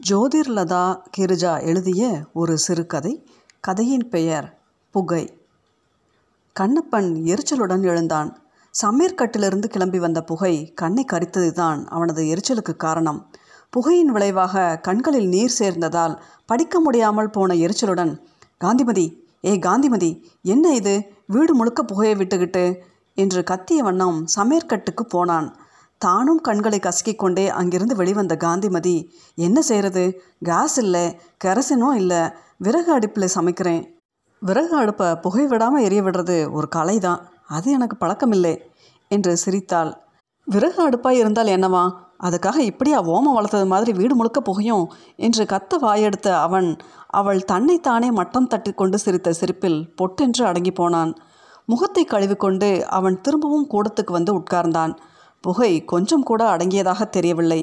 ஜோதிர்லதா கிரிஜா எழுதிய ஒரு சிறுகதை. கதையின் பெயர் புகை. கண்ணப்பன் எரிச்சலுடன் எழுந்தான். சமீர்கட்டிலிருந்து கிளம்பி வந்த புகை கண்ணை கரித்ததுதான் அவனது எரிச்சலுக்கு காரணம். புகையின் விளைவாக கண்களில் நீர் சேர்ந்ததால் படிக்க முடியாமல் போன எரிச்சலுடன் காந்திமதி ஏ காந்திமதி என்ன இது? வீடு முழுக்க புகையை விட்டுக்கிட்டு? என்று கத்திய வண்ணம் சமீர்கட்டுக்கு போனான். தானும் கண்களை கசக்கிக்கொண்டே அங்கிருந்து வெளிவந்த காந்திமதி என்ன செய்கிறது கேஸ் இல்லை கெரசினும் இல்லை விறகு அடுப்பில் சமைக்கிறேன். விறகு அடுப்பை புகை விடாமல் எரிய விடுறது ஒரு கலை தான் அது எனக்கு பழக்கமில்லை என்று சிரித்தாள். விறகு அடுப்பாக இருந்தால் என்னவா? அதுக்காக இப்படியா ஓமம் வளர்த்தது மாதிரி வீடு முழுக்க புகையும்? என்று கத்த வாயெடுத்த அவன் அவள் தன்னைத்தானே மட்டம் தட்டி கொண்டு சிரித்த சிரிப்பில் பொட்டென்று அடங்கி போனான். முகத்தை கழுவிக்கொண்டு அவன் திரும்பவும் கூடத்துக்கு வந்து உட்கார்ந்தான். புகை கொஞ்சம் கூட அடங்கியதாக தெரியவில்லை.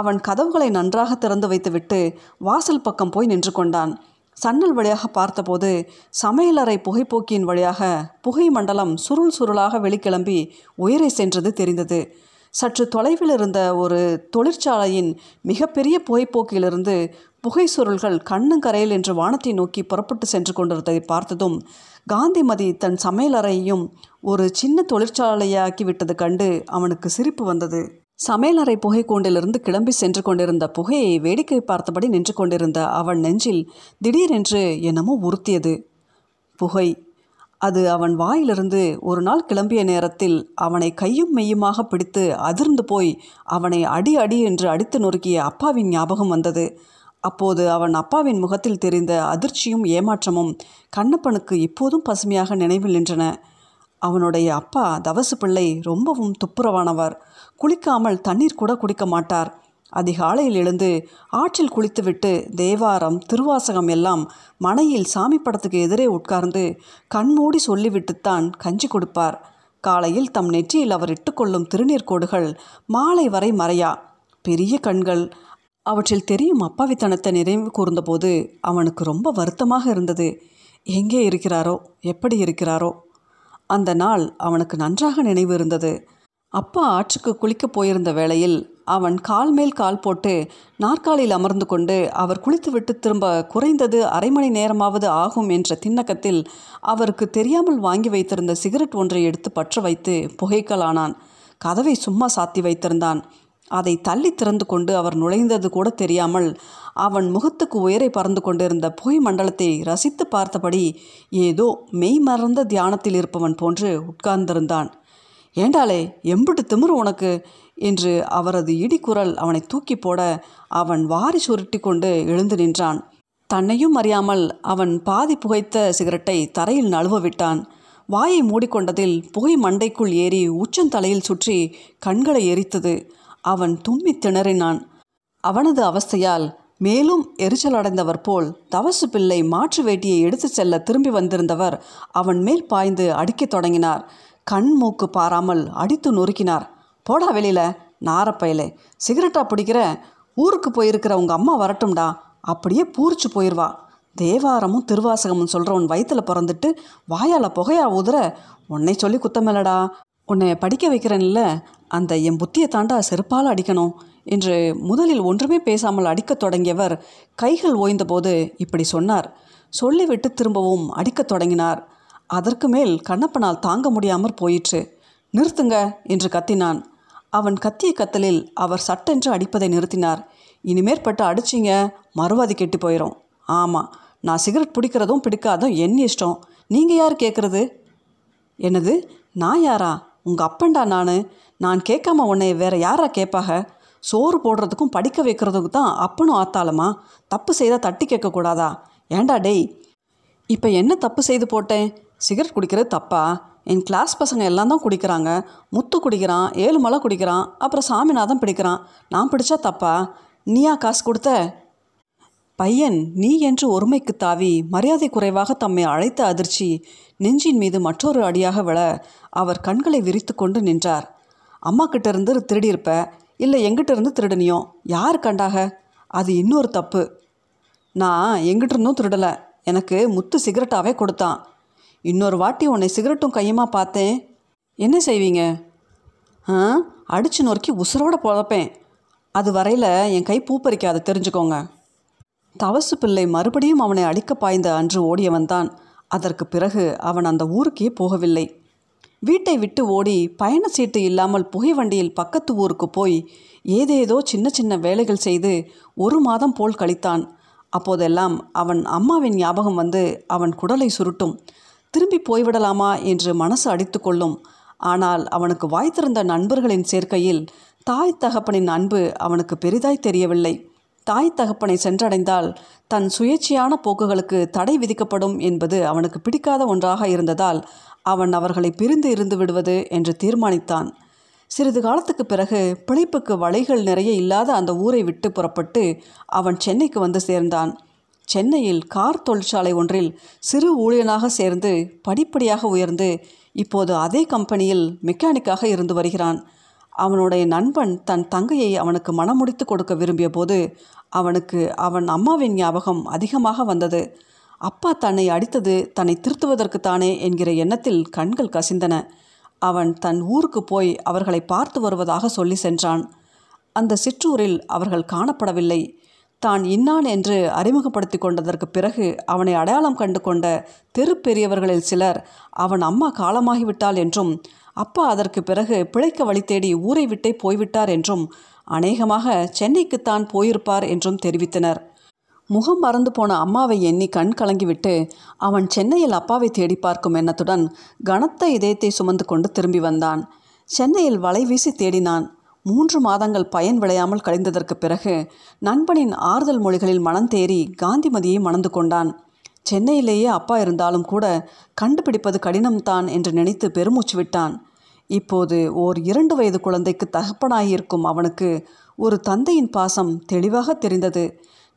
அவன் கதவுகளை நன்றாக திறந்து வைத்துவிட்டு வாசல் பக்கம் போய் நின்று கொண்டான். சன்னல் வழியாக பார்த்தபோது சமையலறை புகைப்போக்கியின் வழியாக புகை மண்டலம் சுருள் சுருளாக வெளிக்கிளம்பி உயிரை சென்றது தெரிந்தது. சற்று தொலைவில் இருந்த ஒரு தொழிற்சாலையின் மிகப்பெரிய புகைப்போக்கிலிருந்து புகை சுருள்கள் கண்ணங்கரையில் என்று வானத்தை நோக்கி புறப்பட்டு சென்று கொண்டிருந்ததை பார்த்ததும் காந்திமதி தன் சமையலறையையும் ஒரு சின்ன தொழிற்சாலையாக்கிவிட்டது கண்டு அவனுக்கு சிரிப்பு வந்தது. சமையலறை புகை கூண்டிலிருந்து கிளம்பி சென்று கொண்டிருந்த புகையை வேடிக்கை பார்த்தபடி நின்று கொண்டிருந்த அவன் நெஞ்சில் திடீரென்று என்னமோ உறுத்தியது. புகை அது அவன் வாயிலிருந்து ஒரு நாள் கிளம்பிய நேரத்தில் அவனை கையும் மெய்யுமாக பிடித்து அதிர்ந்து போய் அவனை அடி அடி என்று அடித்து நொறுக்கிய அப்பாவின் ஞாபகம் வந்தது. அப்போது அவன் அப்பாவின் முகத்தில் தெரிந்த அதிர்ச்சியும் ஏமாற்றமும் கண்ணப்பனுக்கு இப்போதும் பசுமையாக நினைவில் நின்றன. அவனுடைய அப்பா தவசு பிள்ளை ரொம்பவும் துப்புரவானவர். குளிக்காமல் தண்ணீர் கூட குடிக்க மாட்டார். அதிகாலையில் எழுந்து ஆற்றில் குளித்துவிட்டு தேவாரம் திருவாசகம் எல்லாம் மனையில் சாமி படத்துக்கு எதிரே உட்கார்ந்து கண்மூடி சொல்லிவிட்டுத்தான் கஞ்சி கொடுப்பார். காலையில் தம் நெற்றியில் அவர் இட்டுக்கொள்ளும் திருநீர்கோடுகள் மாலை வரை மறையா? பெரிய கண்கள். அவற்றில் தெரியும் அப்பாவித்தனத்தை நிறைவு கூர்ந்தபோது அவனுக்கு ரொம்ப வருத்தமாக இருந்தது. எங்கே இருக்கிறாரோ? எப்படி இருக்கிறாரோ? அந்த நாள் அவனுக்கு நன்றாக நினைவு இருந்தது. அப்பா ஆற்றுக்கு குளிக்கப் போயிருந்த வேளையில் அவன் கால் மேல் கால் போட்டு நாற்காலியில் அமர்ந்து கொண்டு அவர் குளித்துவிட்டு திரும்ப குறைந்தது அரை மணி நேரமாவது ஆகும் என்ற திண்ணக்கத்தில் அவருக்கு தெரியாமல் வாங்கி வைத்திருந்த சிகரெட் ஒன்றை எடுத்து பற்ற வைத்து புகைக்கலானான் கதவை சும்மா சாத்தி வைத்திருந்தான். அதை தள்ளி திறந்து கொண்டு அவர் நுழைந்தது கூட தெரியாமல் அவன் முகத்துக்கு உயரை பறந்து கொண்டிருந்த புகை மண்டலத்தை ரசித்து பார்த்தபடி ஏதோ மெய் மறந்த தியானத்தில் இருப்பவன் போன்று உட்கார்ந்திருந்தான். ஏண்டாலே எம்பிட்டு திமிரு உனக்கு? என்று அவரது இடிக்குரல் அவனை தூக்கி போட அவன் வாரி சுருட்டி கொண்டு எழுந்து நின்றான். தன்னையும் அறியாமல் அவன் பாதி புகைத்த சிகரெட்டை தரையில் நழுவ விட்டான். வாயை மூடிக்கொண்டதில் புகை மண்டைக்குள் ஏறி உச்சந்தலையில் சுற்றி கண்களை எரித்தது. அவன் தும்மி திணறினான். அவனது அவஸ்தையால் மேலும் எரிச்சலடைந்தவர் போல் தவசு பிள்ளை மாற்று வேட்டியை எடுத்து செல்ல திரும்பி வந்திருந்தவர் அவன் மேல் பாய்ந்து அடிக்கத் தொடங்கினார். கண் மூக்கு பாராமல் அடித்து நொறுக்கினார். போடா வெளியில நாரப்பயலே சிகரெட்டா பிடிக்கிற? ஊருக்கு போயிருக்கிற உங்கள் அம்மா வரட்டும்டா. அப்படியே பூரிச்சு போயிடுவா தேவாரமும் திருவாசகமும் சொல்கிறவன் வயிற்றில் பிறந்துட்டு வாயால் புகையா ஊதுற? உன்னை சொல்லி குத்தமில்லடா உன்னை படிக்க வைக்கிறேன்ல. அந்த என் புத்தியை தாண்டா செருப்பால் அடிக்கணும் என்று முதலில் ஒன்றுமே பேசாமல் அடிக்கத் தொடங்கியவர் கைகள் ஓய்ந்தபோது இப்படி சொன்னார். சொல்லிவிட்டு திரும்பவும் அடிக்கத் தொடங்கினார். அதற்கு மேல் கண்ணப்பனால் தாங்க முடியாமற் போயிற்று. நிறுத்துங்க என்று கத்தினான். அவன் கத்திய கத்தலில் அவர் சட்டென்று அடிப்பதை நிறுத்தினார். இனிமேற்பட்டு அடிச்சிங்க மறுவாதி கெட்டு போயிடும் ஆமாம் நான் சிகரெட் பிடிக்கிறதும் பிடிக்காதும் என் இஷ்டம். நீங்கள் யார் கேட்குறது என்னது நான் யாரா? உங்கள் அப்பன்டா நான். நான் கேட்காம உன்னை வேற யாரா கேட்பாக? சோறு போடுறதுக்கும் படிக்க வைக்கிறதுக்கும் தான் அப்பனும் ஆத்தாளமா? தப்பு செய்தால் தட்டி கேட்கக்கூடாதா? ஏண்டா டேய் இப்போ என்ன தப்பு செய்து போட்டேன்? சிகரெட் குடிக்கிறது தப்பா? என் கிளாஸ் பசங்க எல்லாம் தான் குடிக்கிறாங்க. முத்து குடிக்கிறான் ஏழு மலை குடிக்கிறான் அப்புறம் சாமிநாதன் பிடிக்கிறான். நான் பிடிச்சா தப்பா? நீயா காசு கொடுத்த? பையன் நீ என்று ஒருமைக்கு தாவி மரியாதை குறைவாக தம்மை அழைத்த அதிர்ச்சி நெஞ்சின் மீது மற்றொரு அடியாக விழ அவர் கண்களை விரித்து கொண்டு நின்றார். அம்மா கிட்டேருந்து திருடியிருப்ப? இல்லை எங்கிட்டேருந்து திருடனியோ? யார் கண்டாக? அது இன்னொரு தப்பு. நான் எங்கிட்ட இருந்தும் திருடலை. எனக்கு முத்து சிகரெட்டாவே கொடுத்தான். இன்னொரு வாட்டி உன்னை சிகரெட்டும் கையுமா பார்த்தேன். என்ன செய்வீங்க? ஆ? அடிச்சு நொறுக்கி உசுரோட பொழப்பேன். அது வரையில் என் கை பூப்பறிக்காத தெரிஞ்சுக்கோங்க. தவசு பிள்ளை மறுபடியும் அவனை அடிக்க பாய்ந்த அன்று ஓடியவன்தான் அதற்கு பிறகு அவன் அந்த ஊருக்கே போகவில்லை. வீட்டை விட்டு ஓடி பயண சீட்டு இல்லாமல் புகை வண்டியில் பக்கத்து ஊருக்கு போய் ஏதேதோ சின்ன சின்ன வேலைகள் செய்து ஒரு மாதம் போல் கழித்தான். அப்போதெல்லாம் அவன் அம்மாவின் ஞாபகம் வந்து அவன் குடலை சுருட்டும். திரும்பி போய்விடலாமா என்று மனசு அடித்து கொள்ளும் ஆனால் அவனுக்கு வாய்த்திருந்த நண்பர்களின் சேர்க்கையில் தாய் தகப்பனின் அன்பு அவனுக்கு பெரிதாய் தெரியவில்லை. தாய் தகப்பனை சென்றடைந்தால் தன் சுயேட்சையான போக்குகளுக்கு தடை விதிக்கப்படும் என்பது அவனுக்கு பிடிக்காத ஒன்றாக இருந்ததால் அவன் அவர்களை பிரிந்து இருந்து விடுவது என்று தீர்மானித்தான். சிறிது காலத்துக்கு பிறகு பிழைப்புக்கு வலைகள் நிறைய இல்லாத அந்த ஊரை விட்டு புறப்பட்டு அவன் சென்னைக்கு வந்து சேர்ந்தான். சென்னையில் கார் தொழிற்சாலை ஒன்றில் சிறு ஊழியனாக சேர்ந்து படிப்படியாக உயர்ந்து இப்போது அதே கம்பெனியில் மெக்கானிக்காக இருந்து வருகிறான். அவனுடைய நண்பன் தன் தங்கையை அவனுக்கு மனமுடித்து கொடுக்க விரும்பிய போது அவனுக்கு அவன் அம்மாவின் ஞாபகம் அதிகமாக வந்தது. அப்பா தன்னை அடித்தது தன்னை திருத்துவதற்குத்தானே என்கிற எண்ணத்தில் கண்கள் கசிந்தன. அவன் தன் ஊருக்கு போய் அவர்களை பார்த்து வருவதாக சொல்லி சென்றான். அந்த சிற்றூரில் அவர்கள் காணப்படவில்லை. தான் இன்னான் என்று அறிமுகப்படுத்தி கொண்டதற்கு பிறகு அவனை அடையாளம் கண்டு கொண்ட தெரு பெரியவர்களில் சிலர் அவன் அம்மா காலமாகிவிட்டாள் என்றும் அப்பா அதற்கு பிறகு பிழைக்க வழி தேடி ஊரை விட்டே போய்விட்டார் என்றும் அநேகமாக சென்னைக்குத்தான் போயிருப்பார் என்றும் தெரிவித்தனர். முகம் மறந்து போன அம்மாவை எண்ணி கண் கலங்கிவிட்டு அவன் சென்னையில் அப்பாவை தேடி பார்க்கும் எண்ணத்துடன் கனத்த இதயத்தை சுமந்து கொண்டு திரும்பி வந்தான். சென்னையில் வலை வீசி தேடினான். மூன்று மாதங்கள் பயன் விளையாமல் கழிந்ததற்கு பிறகு நண்பனின் ஆறுதல் மொழிகளில் மனம் தேறி காந்திமதியை மணந்து கொண்டான். சென்னையிலேயே அப்பா இருந்தாலும் கூட கண்டுபிடிப்பது கடினம்தான் என்று நினைத்து பெருமூச்சு விட்டான். இப்போது ஓர் இரண்டு வயது குழந்தைக்கு தகப்பனாயிருக்கும் அவனுக்கு ஒரு தந்தையின் பாசம் தெளிவாக தெரிந்தது.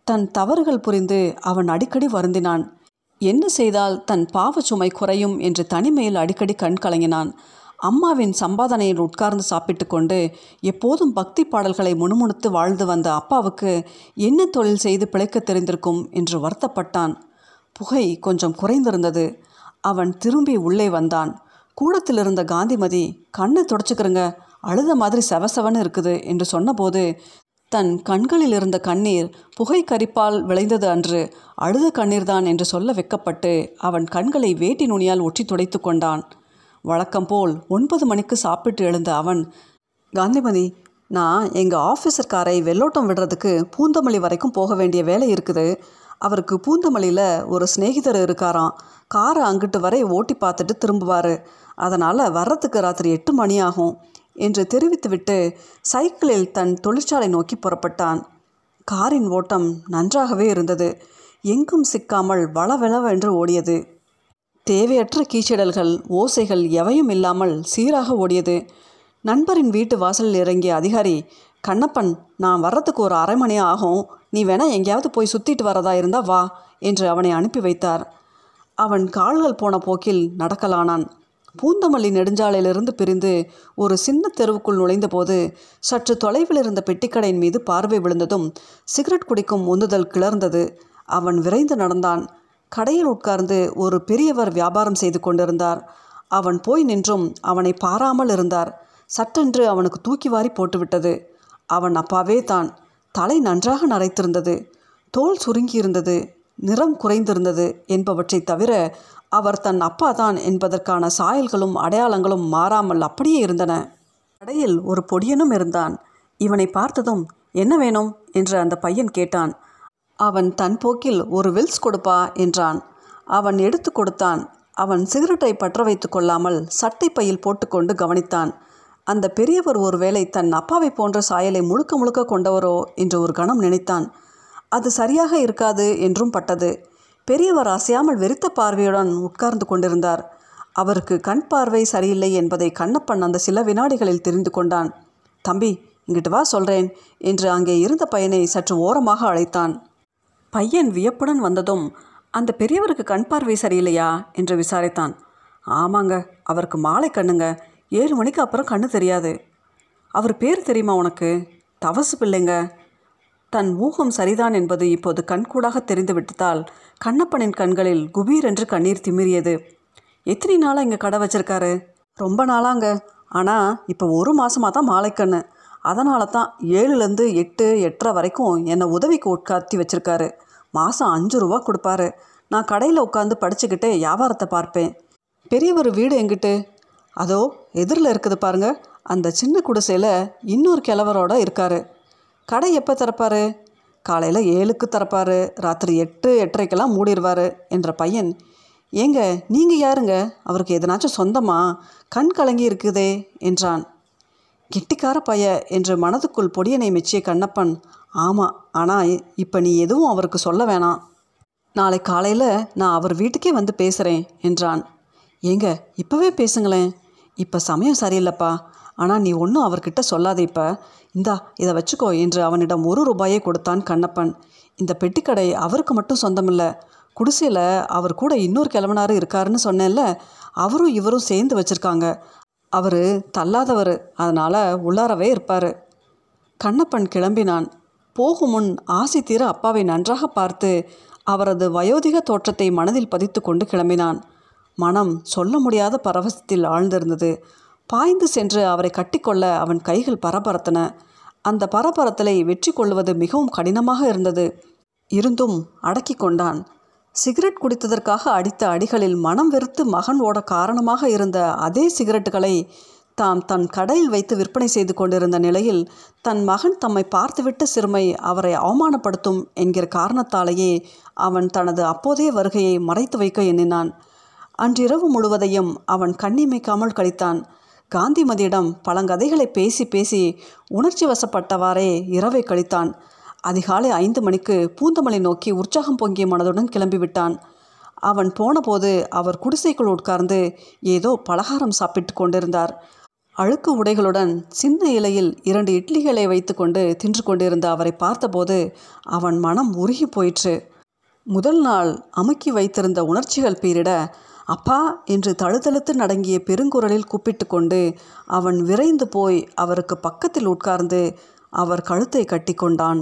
தன் தவறுகள் புரிந்து அவன் அடிக்கடி வருந்தினான். என்ன செய்தால் தன் பாவச்சுமை குறையும் என்று தனிமையில் அடிக்கடி கண் கலங்கினான். அம்மாவின் சம்பாதனையில் உட்கார்ந்து சாப்பிட்டு கொண்டு எப்போதும் பக்தி பாடல்களை முணுமுணுத்து வாழ்ந்து வந்த அப்பாவுக்கு என்ன தொழில் செய்து பிழைக்க தெரிந்திருக்கும் என்று வருத்தப்பட்டான். புகை கொஞ்சம் குறைந்திருந்தது. அவன் திரும்பி உள்ளே வந்தான். கூடத்தில் இருந்த காந்திமதி கண்ணை துடைச்சிக்கிறங்க அழுத மாதிரி செவசவன்னு இருக்குது என்று சொன்னபோது தன் கண்களில் இருந்த கண்ணீர் புகை கரிப்பால் விளைந்தது அன்று. அழுத கண்ணீர்தான் என்று சொல்ல வெக்கப்பட்டு அவன் கண்களை வேட்டி நுனியால் ஒற்றி துடைத்து கொண்டான். வழக்கம் போல் ஒன்பது மணிக்கு சாப்பிட்டு எழுந்த அவன் காந்திமதி நான் எங்கள் ஆஃபீஸர் காரை வெள்ளோட்டம் விடுறதுக்கு பூந்தமல்லி வரைக்கும் போக வேண்டிய வேலை இருக்குது. அவருக்கு பூந்தமல்லியில் ஒரு சிநேகிதர் இருக்காராம். காரை அங்கிட்டு வரை ஓட்டி பார்த்துட்டு திரும்புவார். அதனால் வர்றதுக்கு ராத்திரி எட்டு மணி ஆகும் என்று தெரிவித்துவிட்டு சைக்கிளில் தன் தொழிற்சாலை நோக்கி புறப்பட்டான். காரின் ஓட்டம் நன்றாகவே இருந்தது. எங்கும் சிக்காமல் வளவெளவென்று ஓடியது. தேவையற்ற கீச்சிடல்கள் ஓசைகள் எவையும் இல்லாமல் சீராக ஓடியது. நண்பரின் வீட்டு வாசலில் இறங்கிய அதிகாரி கண்ணப்பன் நான் வர்றதுக்கு ஒரு அரை மணி ஆகும். நீ வேணா எங்கேயாவது போய் சுற்றிட்டு வரதா இருந்தா வா என்று அவனை அனுப்பி வைத்தார். அவன் கால்கள் போன போக்கில் நடக்கலானான். பூந்தமல்லி நெடுஞ்சாலையிலிருந்து பிரிந்து ஒரு சின்ன தெருவுக்குள் நுழைந்தபோது சற்று தொலைவில் இருந்த பெட்டிக்கடையின் மீது பார்வை விழுந்ததும் சிகரெட் குடிக்கும் உந்துதல் கிளர்ந்தது. அவன் விரைந்து நடந்தான். கடையில் உட்கார்ந்து ஒரு பெரியவர் வியாபாரம் செய்து கொண்டிருந்தார். அவன் போய் நின்றும் அவனை பாராமல் இருந்தார். சட்டென்று அவனுக்கு தூக்கி வாரி போட்டுவிட்டது. அவன் அப்பாவே தான். தலை நன்றாக நரைத்திருந்தது. தோல் சுருங்கியிருந்தது. நிறம் குறைந்திருந்தது என்பவற்றை தவிர அவர் தன் அப்பா தான் என்பதற்கான சாயல்களும் அடையாளங்களும் மாறாமல் அப்படியே இருந்தன. கடையில் ஒரு பொடியனும் இருந்தான். இவனை பார்த்ததும் என்ன வேணும்? என்று அந்த பையன் கேட்டான். அவன் தன் போக்கில் ஒரு வில்ஸ் கொடுப்பா என்றான். அவன் எடுத்து கொடுத்தான். அவன் சிகரெட்டை பற்ற வைத்து கொள்ளாமல் சட்டை பையில் போட்டுக்கொண்டு கவனித்தான். அந்த பெரியவர் ஒருவேளை தன் அப்பாவை போன்ற சாயலை முழுக்க முழுக்க கொண்டவரோ என்று ஒரு கணம் நினைத்தான். அது சரியாக இருக்காது என்றும் பட்டது. பெரியவர் அசையாமல் வெறித்த பார்வையுடன் உட்கார்ந்து கொண்டிருந்தார். அவருக்கு கண் பார்வை சரியில்லை என்பதை கண்ணப்பன் அந்த சில வினாடிகளில் தெரிந்து கொண்டான். தம்பி இங்கிட்டு வா சொல்கிறேன் என்று அங்கே இருந்த பையனை சற்று ஓரமாக அழைத்தான். பையன் வியப்புடன் வந்ததும் அந்த பெரியவருக்கு கண் பார்வை சரியில்லையா? என்று விசாரித்தான். ஆமாங்க அவருக்கு மாலை கண்ணுங்க. ஏழு மணிக்கு அப்புறம் கண்ணு தெரியாது. அவர் பேர் தெரியுமா உனக்கு? தவசு பிள்ளைங்க. தன் ஊகம் சரிதான் என்பது இப்போது கண்கூடாக தெரிந்து விட்டதால் கண்ணப்பனின் கண்களில் குபீர் என்று கண்ணீர் திமிரியது எத்தனை நாளாக இங்கே கடை வச்சிருக்காரு? ரொம்ப நாளாங்க. ஆனால் இப்போ ஒரு மாதமாக தான் மாலைக்கண்ணு. அதனால தான் ஏழுலேருந்து எட்டு எட்டரை வரைக்கும் என்னை உதவிக்கு உட்காத்தி வச்சுருக்காரு. மாதம் அஞ்சு ரூபா கொடுப்பாரு. நான் கடையில் உட்காந்து படிச்சுக்கிட்டே வியாபாரத்தை பார்ப்பேன். பெரிய ஒரு வீடு எங்கிட்டு? அதோ எதிரில் இருக்குது பாருங்க. அந்த சின்ன குடிசையில் இன்னொரு கிழவரோட இருக்காரு. கடை எப்போ திறப்பாரு? காலையில் ஏழுக்கு திறப்பாரு. ராத்திரி எட்டு எட்டரைக்கெல்லாம் மூடிடுவார் என்ற பையன். ஏங்க நீங்கள் யாருங்க? அவருக்கு எதனாச்சும் சொந்தமா? கண் கலங்கி இருக்குதே என்றான். கெட்டிக்கார பைய என்று மனதுக்குள் பொடியனை மெச்சிய கண்ணப்பன் ஆமாம் ஆனால் இப்போ நீ எதுவும் அவருக்கு சொல்ல வேணாம். நாளை காலையில் நான் அவர் வீட்டுக்கே வந்து பேசுகிறேன் என்றான். ஏங்க இப்போவே பேசுங்களேன். இப்போ சமயம் சரியில்லைப்பா. ஆனால் நீ ஒன்றும் அவர்கிட்ட சொல்லாத இப்போ. இந்தா இதை வச்சுக்கோ என்று அவனிடம் ஒரு ரூபாயை கொடுத்தான் கண்ணப்பன். இந்த பெட்டிக்கடை அவருக்கு மட்டும் சொந்தமில்லை. குடிசையில் அவர் கூட இன்னொரு கிழவனாரும் இருக்காருன்னு சொன்னேன்ல அவரும் இவரும் சேர்ந்து வச்சுருக்காங்க. அவர் தள்ளாதவர். அதனால் உள்ளாரவே இருப்பார். கண்ணப்பன் கிளம்பினான். போகும் முன் ஆசி தீர அப்பாவை நன்றாக பார்த்து அவரது வயோதிக தோற்றத்தை மனதில் பதித்து கொண்டு கிளம்பினான். மனம் சொல்ல முடியாத பரவசத்தில் ஆழ்ந்திருந்தது. பாய்ந்து சென்று அவரை கட்டிக்கொள்ள அவன் கைகள் பரபரத்தன. அந்த பரபரத்தலை வெற்றி கொள்வது மிகவும் கடினமாக இருந்தது. இருந்தும் அடக்கி கொண்டான். சிகரெட் குடித்ததற்காக அடித்த அடிகளில் மனம் வெறுத்து மகன் ஓட காரணமாக இருந்த அதே சிகரெட்டுகளை தாம் தன் கடையில் வைத்து விற்பனை செய்து கொண்டிருந்த நிலையில் தன் மகன் தம்மை பார்த்துவிட்ட சிறுமை அவரை அவமானப்படுத்தும் என்கிற காரணத்தாலேயே அவன் தனது அப்போதைய வருகையை மறைத்து வைக்க எண்ணினான். அன்றிரவு முழுவதையும் அவன் கண்ணிமைக்காமல் கழித்தான். காந்திமதியிடம் பழங்கதைகளை பேசி பேசி உணர்ச்சி வசப்பட்டவாறே இரவை கழித்தான். அதிகாலை ஐந்து மணிக்கு பூந்தமலை நோக்கி உற்சாகம் பொங்கிய மனதுடன் கிளம்பிவிட்டான். அவன் போனபோது அவர் குடிசைக்குள் உட்கார்ந்து ஏதோ பலகாரம் சாப்பிட்டு கொண்டிருந்தார். அழுக்கு உடைகளுடன் சின்ன இலையில் இரண்டு இட்லிகளை வைத்துக்கொண்டு தின்று கொண்டிருந்த அவரை பார்த்தபோது அவன் மனம் உருகி போயிற்று. முதல் நாள் அமுக்கி வைத்திருந்த உணர்ச்சிகள் பீரிட அப்பா என்று தழுதழுத்து நடங்கிய பெருங்குரலில் கூப்பிட்டு கொண்டு அவன் விரைந்து போய் அவருக்கு பக்கத்தில் உட்கார்ந்து அவர் கழுத்தை கட்டி கொண்டான்.